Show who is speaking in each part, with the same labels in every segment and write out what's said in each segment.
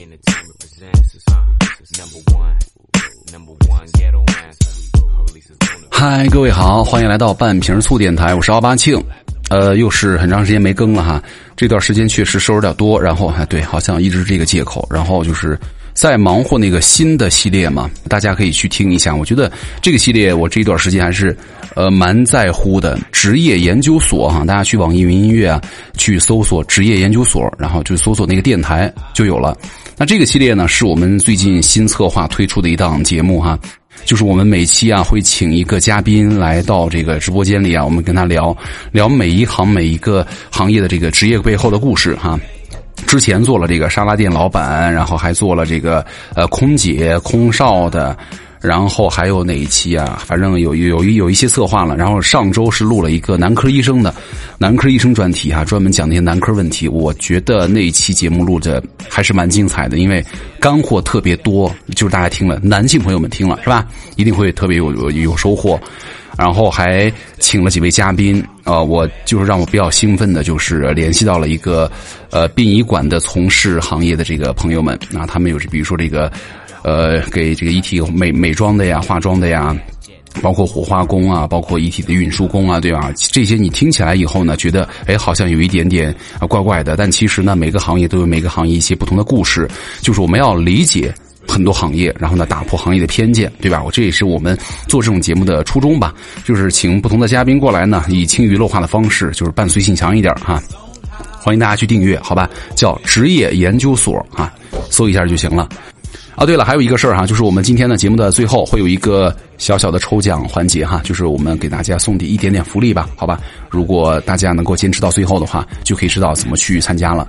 Speaker 1: in the time of presence is number one。number one get on as a girl。
Speaker 2: hi，各位好，欢迎来到半瓶醋电台，我是奥巴庆。呃，又是很长时间没更了哈，这段时间确实收入有点多，然后还对，好像一直是这个借口，然后就是。在忙活那个新的系列嘛，大家可以去听一下。我觉得这个系列我这一段时间还是呃蛮在乎的，职业研究所哈，大家去网易云音乐啊，去搜索职业研究所，然后就搜索那个电台就有了。那这个系列呢，是我们最近新策划推出的一档节目哈。就是我们每期啊会请一个嘉宾来到这个直播间里啊，我们跟他聊聊每一行每一个行业的这个职业背后的故事哈。之前做了这个沙拉店老板，然后还做了这个呃空姐、空少的，然后还有哪一期啊？反正有有有有一些策划了。然后上周是录了一个男科医生的男科医生专题哈，专门讲那些男科问题。我觉得那一期节目录的还是蛮精彩的，因为干货特别多，就是大家听了，男性朋友们听了是吧？一定会特别有有有收获。然后还请了几位嘉宾，呃，我就是让我比较兴奋的，就是联系到了一个呃殡仪馆的从事行业的这个朋友们，那他们有比如说这个呃给这个遗体美美妆的呀、化妆的呀，包括火化工啊，包括遗体的运输工啊，对吧？这些你听起来以后呢，觉得哎好像有一点点啊怪怪的，但其实呢，每个行业都有每个行业一些不同的故事，就是我们要理解。很多行业，然后呢，打破行业的偏见，对吧？我这也是我们做这种节目的初衷吧，就是请不同的嘉宾过来呢，以轻娱乐化的方式，就是伴随性强一点哈。欢迎大家去订阅，好吧？叫职业研究所啊，搜一下就行了。啊，对了，还有一个事儿哈，就是我们今天的节目的最后会有一个小小的抽奖环节哈，就是我们给大家送的一点点福利吧，好吧？如果大家能够坚持到最后的话，就可以知道怎么去参加了。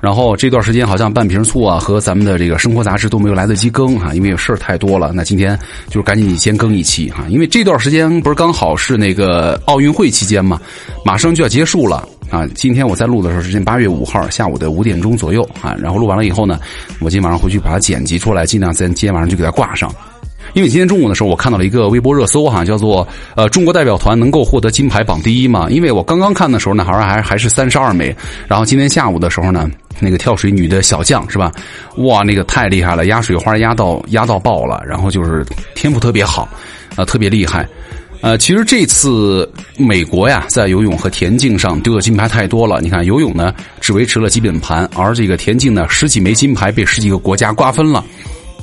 Speaker 2: 然后这段时间好像半瓶醋啊和咱们的这个生活杂志都没有来得及更哈，因为事儿太多了。那今天就赶紧先更一期哈，因为这段时间不是刚好是那个奥运会期间嘛，马上就要结束了啊。今天我在录的时候是八月五号下午的五点钟左右啊，然后录完了以后呢，我今天晚上回去把它剪辑出来，尽量在今天晚上就给它挂上。因为今天中午的时候，我看到了一个微博热搜哈，叫做“呃中国代表团能够获得金牌榜第一嘛”。因为我刚刚看的时候呢，好像还还是三十二枚，然后今天下午的时候呢，那个跳水女的小将是吧？哇，那个太厉害了，压水花压到压到爆了，然后就是天赋特别好，啊，特别厉害。呃，其实这次美国呀，在游泳和田径上丢的金牌太多了。你看，游泳呢只维持了基本盘，而这个田径呢，十几枚金牌被十几个国家瓜分了。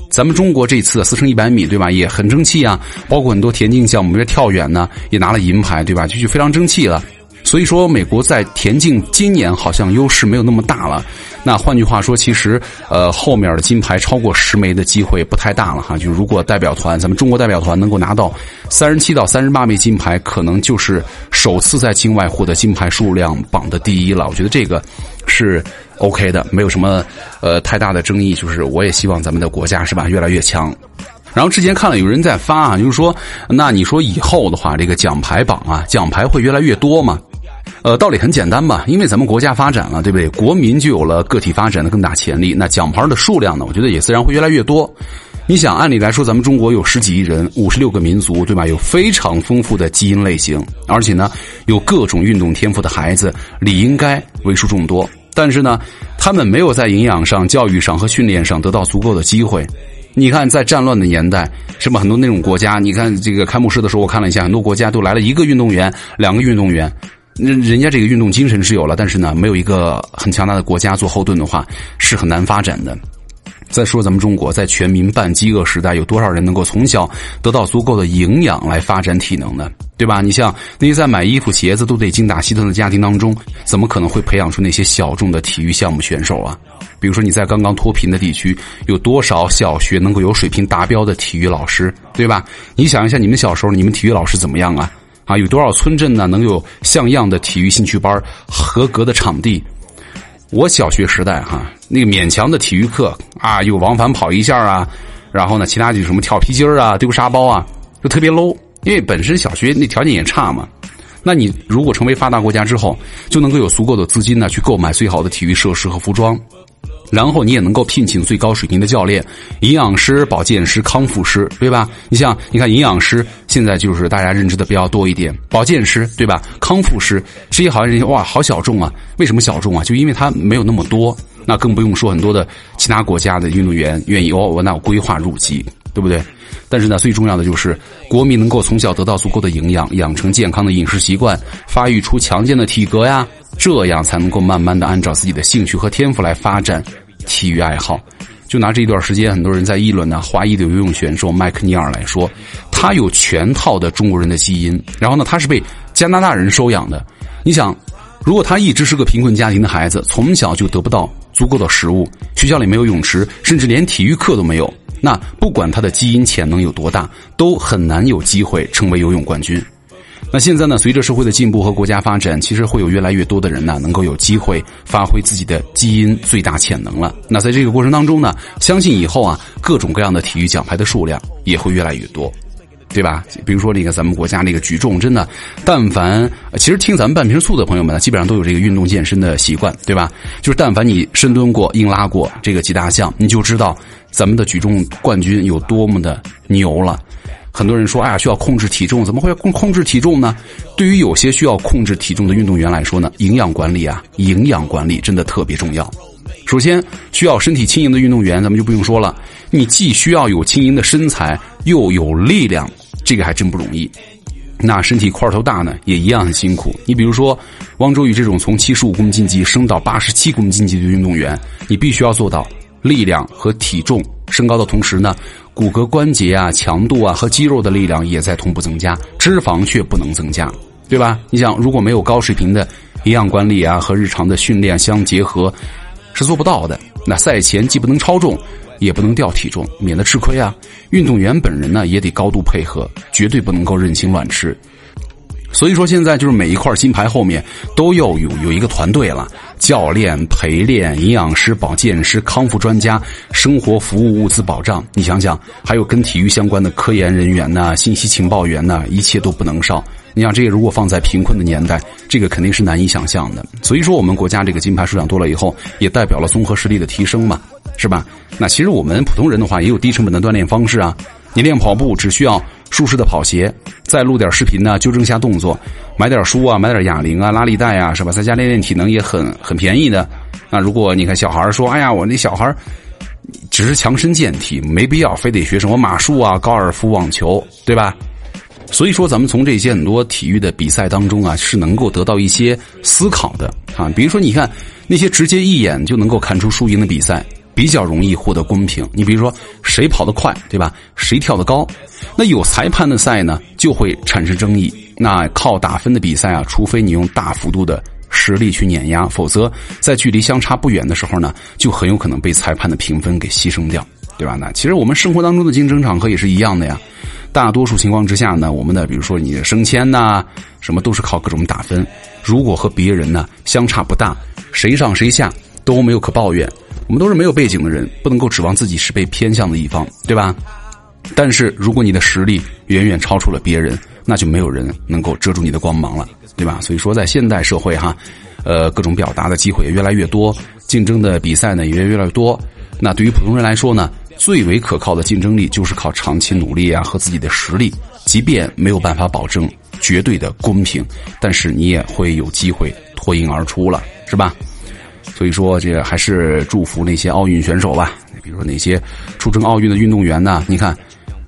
Speaker 2: 咱们中国这次四乘一百米，对吧？也很争气啊，包括很多田径项目，比如跳远呢，也拿了银牌，对吧？就就非常争气了。所以说，美国在田径今年好像优势没有那么大了。那换句话说，其实呃后面的金牌超过十枚的机会不太大了哈。就如果代表团，咱们中国代表团能够拿到三十七到三十八枚金牌，可能就是首次在境外获得金牌数量榜的第一了。我觉得这个是 OK 的，没有什么呃太大的争议。就是我也希望咱们的国家是吧越来越强。然后之前看了有人在发啊，就是说，那你说以后的话，这个奖牌榜啊，奖牌会越来越多吗？呃，道理很简单吧，因为咱们国家发展了，对不对？国民就有了个体发展的更大潜力，那奖牌的数量呢，我觉得也自然会越来越多。你想，按理来说，咱们中国有十几亿人，五十六个民族，对吧？有非常丰富的基因类型，而且呢，有各种运动天赋的孩子，理应该为数众多。但是呢，他们没有在营养上、教育上和训练上得到足够的机会。你看，在战乱的年代，是吧？很多那种国家，你看这个开幕式的时候，我看了一下，很多国家都来了一个运动员、两个运动员。人人家这个运动精神是有了，但是呢，没有一个很强大的国家做后盾的话，是很难发展的。再说咱们中国在全民半饥饿时代，有多少人能够从小得到足够的营养来发展体能呢？对吧？你像那些在买衣服、鞋子都得精打细算的家庭当中，怎么可能会培养出那些小众的体育项目选手啊？比如说你在刚刚脱贫的地区，有多少小学能够有水平达标的体育老师？对吧？你想一下，你们小时候你们体育老师怎么样啊？啊，有多少村镇呢？能有像样的体育兴趣班、合格的场地？我小学时代哈，那个勉强的体育课啊，有往返跑一下啊，然后呢，其他就什么跳皮筋啊、丢沙包啊，就特别 low。因为本身小学那条件也差嘛。那你如果成为发达国家之后，就能够有足够的资金呢，去购买最好的体育设施和服装。然后你也能够聘请最高水平的教练、营养师、保健师、康复师，对吧？你像你看营养师现在就是大家认知的比较多一点，保健师对吧？康复师这些好像人家哇好小众啊，为什么小众啊？就因为它没有那么多，那更不用说很多的其他国家的运动员愿意哦，我那我规划入籍，对不对？但是呢，最重要的就是国民能够从小得到足够的营养，养成健康的饮食习惯，发育出强健的体格呀。这样才能够慢慢的按照自己的兴趣和天赋来发展体育爱好。就拿这一段时间，很多人在议论呢，华裔的游泳选手麦克尼尔来说，他有全套的中国人的基因，然后呢，他是被加拿大人收养的。你想，如果他一直是个贫困家庭的孩子，从小就得不到足够的食物，学校里没有泳池，甚至连体育课都没有，那不管他的基因潜能有多大，都很难有机会成为游泳冠军。那现在呢？随着社会的进步和国家发展，其实会有越来越多的人呢，能够有机会发挥自己的基因最大潜能了。那在这个过程当中呢，相信以后啊，各种各样的体育奖牌的数量也会越来越多，对吧？比如说那个咱们国家那个举重，真的，但凡其实听咱们半瓶醋的朋友们呢，基本上都有这个运动健身的习惯，对吧？就是但凡你深蹲过、硬拉过这个几大项，你就知道咱们的举重冠军有多么的牛了。很多人说：“哎呀，需要控制体重，怎么会控控制体重呢？”对于有些需要控制体重的运动员来说呢，营养管理啊，营养管理真的特别重要。首先，需要身体轻盈的运动员，咱们就不用说了。你既需要有轻盈的身材，又有力量，这个还真不容易。那身体块头大呢，也一样很辛苦。你比如说，汪周雨这种从七十五公斤级升到八十七公斤级的运动员，你必须要做到力量和体重升高的同时呢。骨骼关节啊，强度啊和肌肉的力量也在同步增加，脂肪却不能增加，对吧？你想，如果没有高水平的营养管理啊和日常的训练相结合，是做不到的。那赛前既不能超重，也不能掉体重，免得吃亏啊。运动员本人呢也得高度配合，绝对不能够任性乱吃。所以说，现在就是每一块金牌后面都要有有一个团队了，教练、陪练、营养师、保健师、康复专家、生活服务物资保障。你想想，还有跟体育相关的科研人员呐、信息情报员呐，一切都不能少。你想，这个如果放在贫困的年代，这个肯定是难以想象的。所以说，我们国家这个金牌数量多了以后，也代表了综合实力的提升嘛，是吧？那其实我们普通人的话，也有低成本的锻炼方式啊。你练跑步只需要舒适的跑鞋，再录点视频呢，纠正下动作，买点书啊，买点哑铃啊，拉力带啊，是吧？在家练练体能也很很便宜的。那如果你看小孩说，哎呀，我那小孩只是强身健体，没必要非得学什么马术啊、高尔夫、网球，对吧？所以说，咱们从这些很多体育的比赛当中啊，是能够得到一些思考的啊。比如说，你看那些直接一眼就能够看出输赢的比赛。比较容易获得公平。你比如说，谁跑得快，对吧？谁跳得高？那有裁判的赛呢，就会产生争议。那靠打分的比赛啊，除非你用大幅度的实力去碾压，否则在距离相差不远的时候呢，就很有可能被裁判的评分给牺牲掉，对吧？那其实我们生活当中的竞争场合也是一样的呀。大多数情况之下呢，我们的比如说你的升迁呐，什么都是靠各种打分。如果和别人呢相差不大，谁上谁下都没有可抱怨。我们都是没有背景的人，不能够指望自己是被偏向的一方，对吧？但是如果你的实力远远超出了别人，那就没有人能够遮住你的光芒了，对吧？所以说，在现代社会哈，呃，各种表达的机会也越来越多，竞争的比赛呢也越来越多。那对于普通人来说呢，最为可靠的竞争力就是靠长期努力啊和自己的实力，即便没有办法保证绝对的公平，但是你也会有机会脱颖而出了，是吧？所以说，这个还是祝福那些奥运选手吧。比如说那些出征奥运的运动员呢，你看，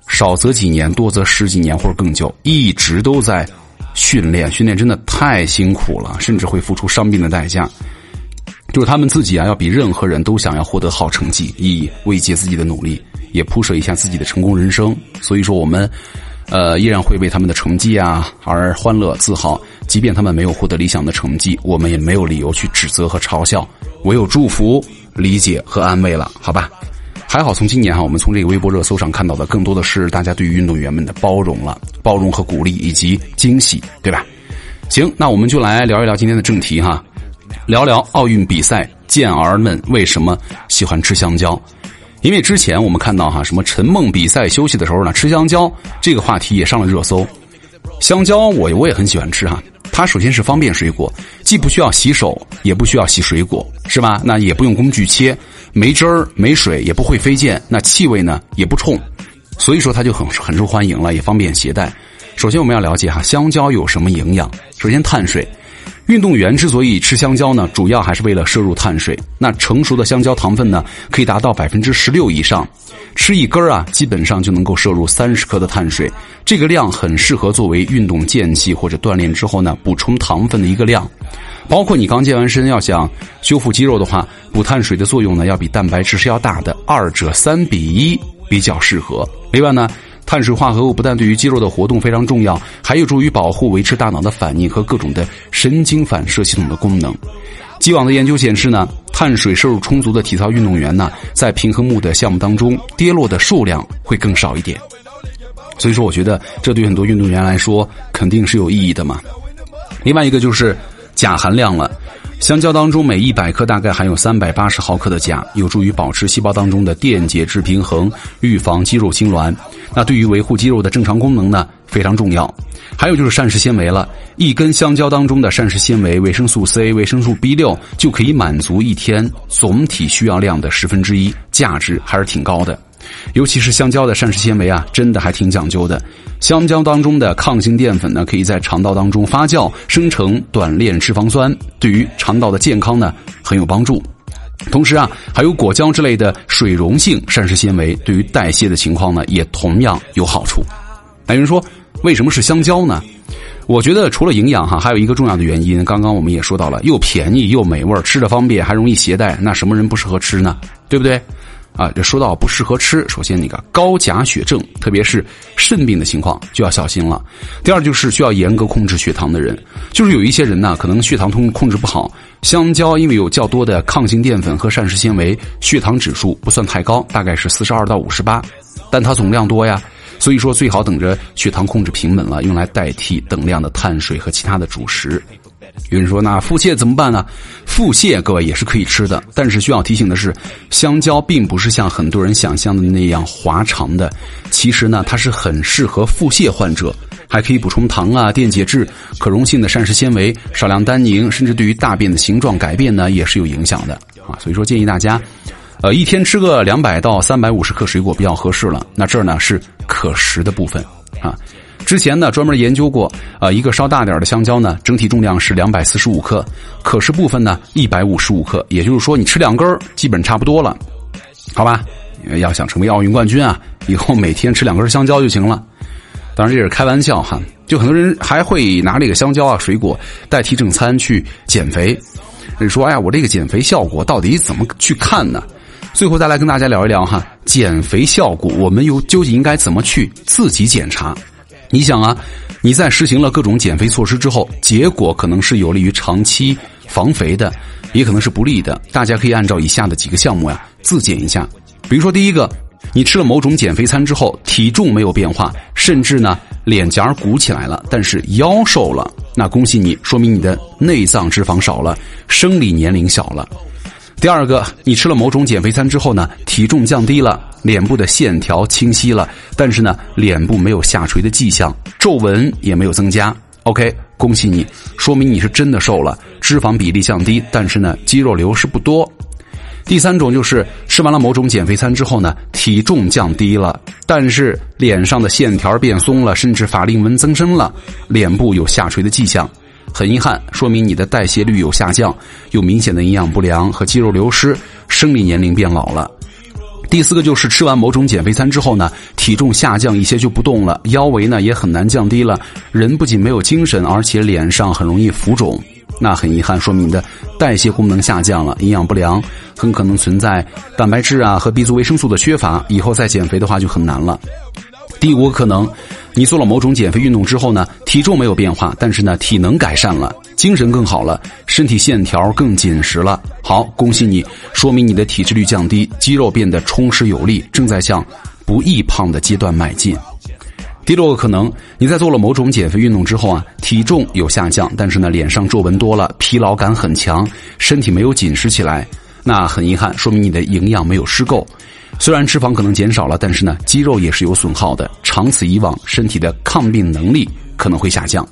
Speaker 2: 少则几年，多则十几年或者更久，一直都在训练，训练真的太辛苦了，甚至会付出伤病的代价。就是他们自己啊，要比任何人都想要获得好成绩，以慰藉自己的努力，也铺设一下自己的成功人生。所以说，我们呃依然会为他们的成绩啊而欢乐自豪。即便他们没有获得理想的成绩，我们也没有理由去指责和嘲笑，唯有祝福、理解和安慰了，好吧？还好，从今年哈，我们从这个微博热搜上看到的，更多的是大家对于运动员们的包容了，包容和鼓励以及惊喜，对吧？行，那我们就来聊一聊今天的正题哈，聊聊奥运比赛健儿们为什么喜欢吃香蕉？因为之前我们看到哈，什么陈梦比赛休息的时候呢，吃香蕉这个话题也上了热搜。香蕉我我也很喜欢吃哈。它首先是方便水果，既不需要洗手，也不需要洗水果，是吧？那也不用工具切，没汁儿、没水，也不会飞溅，那气味呢也不冲，所以说它就很很受欢迎了，也方便携带。首先我们要了解哈，香蕉有什么营养？首先碳水。运动员之所以吃香蕉呢，主要还是为了摄入碳水。那成熟的香蕉糖分呢，可以达到百分之十六以上，吃一根啊，基本上就能够摄入三十克的碳水。这个量很适合作为运动间隙或者锻炼之后呢，补充糖分的一个量。包括你刚健完身要想修复肌肉的话，补碳水的作用呢，要比蛋白质是要大的，二者三比一比较适合。另外呢。碳水化合物不但对于肌肉的活动非常重要，还有助于保护、维持大脑的反应和各种的神经反射系统的功能。既往的研究显示呢，碳水摄入充足的体操运动员呢，在平衡木的项目当中跌落的数量会更少一点。所以说，我觉得这对很多运动员来说肯定是有意义的嘛。另外一个就是钾含量了。香蕉当中每一百克大概含有三百八十毫克的钾，有助于保持细胞当中的电解质平衡，预防肌肉痉挛。那对于维护肌肉的正常功能呢，非常重要。还有就是膳食纤维了，一根香蕉当中的膳食纤维、维生素 C、维生素 B 六就可以满足一天总体需要量的十分之一，价值还是挺高的。尤其是香蕉的膳食纤维啊，真的还挺讲究的。香蕉当中的抗性淀粉呢，可以在肠道当中发酵，生成短链脂肪酸，对于肠道的健康呢很有帮助。同时啊，还有果胶之类的水溶性膳食纤维，对于代谢的情况呢也同样有好处。那有人说，为什么是香蕉呢？我觉得除了营养哈，还有一个重要的原因，刚刚我们也说到了，又便宜又美味，吃着方便，还容易携带，那什么人不适合吃呢？对不对？啊，这说到不适合吃，首先那个高钾血症，特别是肾病的情况就要小心了。第二就是需要严格控制血糖的人，就是有一些人呢，可能血糖通控制不好。香蕉因为有较多的抗性淀粉和膳食纤维，血糖指数不算太高，大概是四十二到五十八，但它总量多呀，所以说最好等着血糖控制平稳了，用来代替等量的碳水和其他的主食。有人说：“那腹泻怎么办呢？”腹泻，各位也是可以吃的，但是需要提醒的是，香蕉并不是像很多人想象的那样滑肠的。其实呢，它是很适合腹泻患者，还可以补充糖啊、电解质、可溶性的膳食纤维、少量单宁，甚至对于大便的形状改变呢，也是有影响的啊。所以说，建议大家，呃，一天吃个两百到三百五十克水果比较合适了。那这儿呢是可食的部分啊。之前呢，专门研究过，啊，一个稍大点的香蕉呢，整体重量是两百四十五克，可食部分呢一百五十五克，也就是说，你吃两根基本差不多了，好吧？要想成为奥运冠军啊，以后每天吃两根香蕉就行了。当然这是开玩笑哈，就很多人还会拿这个香蕉啊水果代替正餐去减肥。你说，哎呀，我这个减肥效果到底怎么去看呢？最后再来跟大家聊一聊哈，减肥效果，我们又究竟应该怎么去自己检查？你想啊，你在实行了各种减肥措施之后，结果可能是有利于长期防肥的，也可能是不利的。大家可以按照以下的几个项目呀自检一下。比如说，第一个，你吃了某种减肥餐之后，体重没有变化，甚至呢脸颊鼓起来了，但是腰瘦了，那恭喜你，说明你的内脏脂肪少了，生理年龄小了。第二个，你吃了某种减肥餐之后呢，体重降低了，脸部的线条清晰了，但是呢，脸部没有下垂的迹象，皱纹也没有增加。OK，恭喜你，说明你是真的瘦了，脂肪比例降低，但是呢，肌肉流失不多。第三种就是吃完了某种减肥餐之后呢，体重降低了，但是脸上的线条变松了，甚至法令纹增生了，脸部有下垂的迹象。很遗憾，说明你的代谢率有下降，有明显的营养不良和肌肉流失，生理年龄变老了。第四个就是吃完某种减肥餐之后呢，体重下降一些就不动了，腰围呢也很难降低了，人不仅没有精神，而且脸上很容易浮肿。那很遗憾，说明你的代谢功能下降了，营养不良，很可能存在蛋白质啊和 B 族维生素的缺乏，以后再减肥的话就很难了。第五个可能。你做了某种减肥运动之后呢，体重没有变化，但是呢，体能改善了，精神更好了，身体线条更紧实了。好，恭喜你，说明你的体脂率降低，肌肉变得充实有力，正在向不易胖的阶段迈进。第六个可能，你在做了某种减肥运动之后啊，体重有下降，但是呢，脸上皱纹多了，疲劳感很强，身体没有紧实起来。那很遗憾，说明你的营养没有吃够。虽然脂肪可能减少了，但是呢，肌肉也是有损耗的。长此以往，身体的抗病能力可能会下降。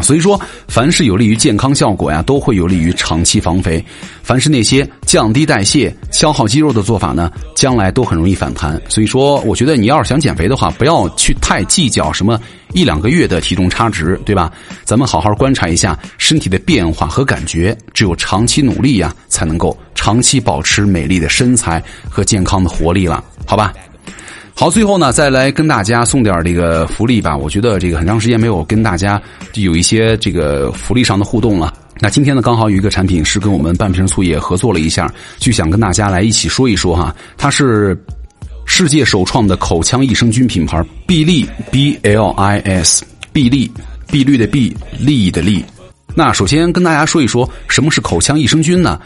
Speaker 2: 所以说，凡是有利于健康效果呀，都会有利于长期防肥；凡是那些降低代谢、消耗肌肉的做法呢，将来都很容易反弹。所以说，我觉得你要是想减肥的话，不要去太计较什么一两个月的体重差值，对吧？咱们好好观察一下身体的变化和感觉，只有长期努力呀，才能够长期保持美丽的身材和健康的活力了，好吧？好，最后呢，再来跟大家送点这个福利吧。我觉得这个很长时间没有跟大家有一些这个福利上的互动了。那今天呢，刚好有一个产品是跟我们半瓶醋业合作了一下，就想跟大家来一起说一说哈。它是世界首创的口腔益生菌品牌必利 B L I S 必利碧绿的碧利益的利。那首先跟大家说一说什么是口腔益生菌呢？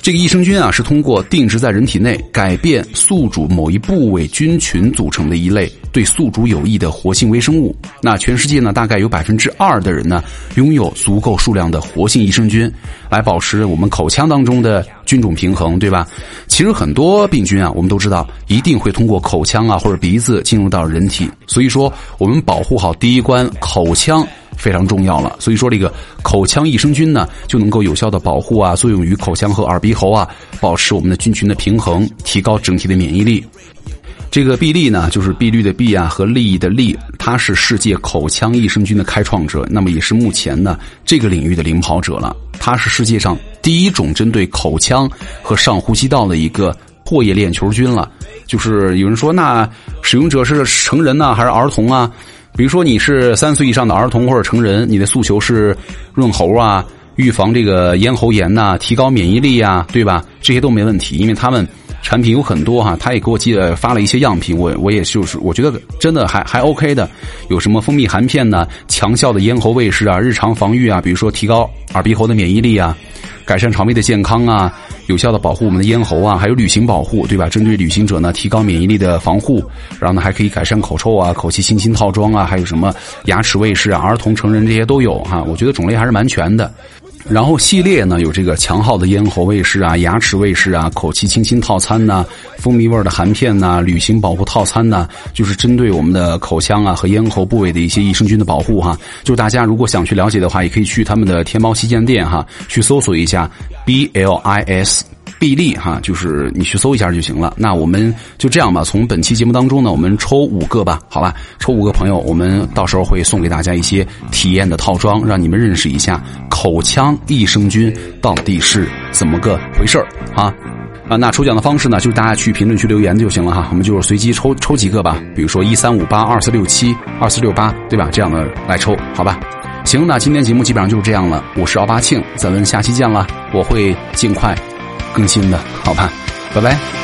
Speaker 2: 这个益生菌啊，是通过定植在人体内，改变宿主某一部位菌群组成的一类对宿主有益的活性微生物。那全世界呢，大概有百分之二的人呢，拥有足够数量的活性益生菌，来保持我们口腔当中的菌种平衡，对吧？其实很多病菌啊，我们都知道一定会通过口腔啊或者鼻子进入到人体，所以说我们保护好第一关口腔。非常重要了，所以说这个口腔益生菌呢，就能够有效的保护啊，作用于口腔和耳鼻喉啊，保持我们的菌群的平衡，提高整体的免疫力。这个必利呢，就是碧绿的碧啊和利益的利，它是世界口腔益生菌的开创者，那么也是目前呢这个领域的领跑者了。它是世界上第一种针对口腔和上呼吸道的一个唾液链球菌了。就是有人说，那使用者是成人呢，还是儿童啊？比如说你是三岁以上的儿童或者成人，你的诉求是润喉啊，预防这个咽喉炎呐，提高免疫力呀，对吧？这些都没问题，因为他们产品有很多哈，他也给我寄了发了一些样品，我我也就是我觉得真的还还 OK 的，有什么蜂蜜含片呢？强效的咽喉卫士啊，日常防御啊，比如说提高耳鼻喉的免疫力啊。改善肠胃的健康啊，有效的保护我们的咽喉啊，还有旅行保护，对吧？针对旅行者呢，提高免疫力的防护，然后呢，还可以改善口臭啊，口气清新套装啊，还有什么牙齿卫士啊，儿童、成人这些都有哈。我觉得种类还是蛮全的。然后系列呢有这个强号的咽喉卫士啊、牙齿卫士啊、口气清新套餐呐、蜂蜜味的含片呐、旅行保护套餐呐，就是针对我们的口腔啊和咽喉部位的一些益生菌的保护哈。就大家如果想去了解的话，也可以去他们的天猫旗舰店哈，去搜索一下 B L I S。臂力哈，就是你去搜一下就行了。那我们就这样吧，从本期节目当中呢，我们抽五个吧，好吧，抽五个朋友，我们到时候会送给大家一些体验的套装，让你们认识一下口腔益生菌到底是怎么个回事儿啊啊！那抽奖的方式呢，就是大家去评论区留言就行了哈，我们就是随机抽抽几个吧，比如说一三五八二四六七二四六八，对吧？这样的来抽，好吧？行，那今天节目基本上就是这样了。我是奥巴庆，咱们下期见了，我会尽快。更新的，好吧，拜拜。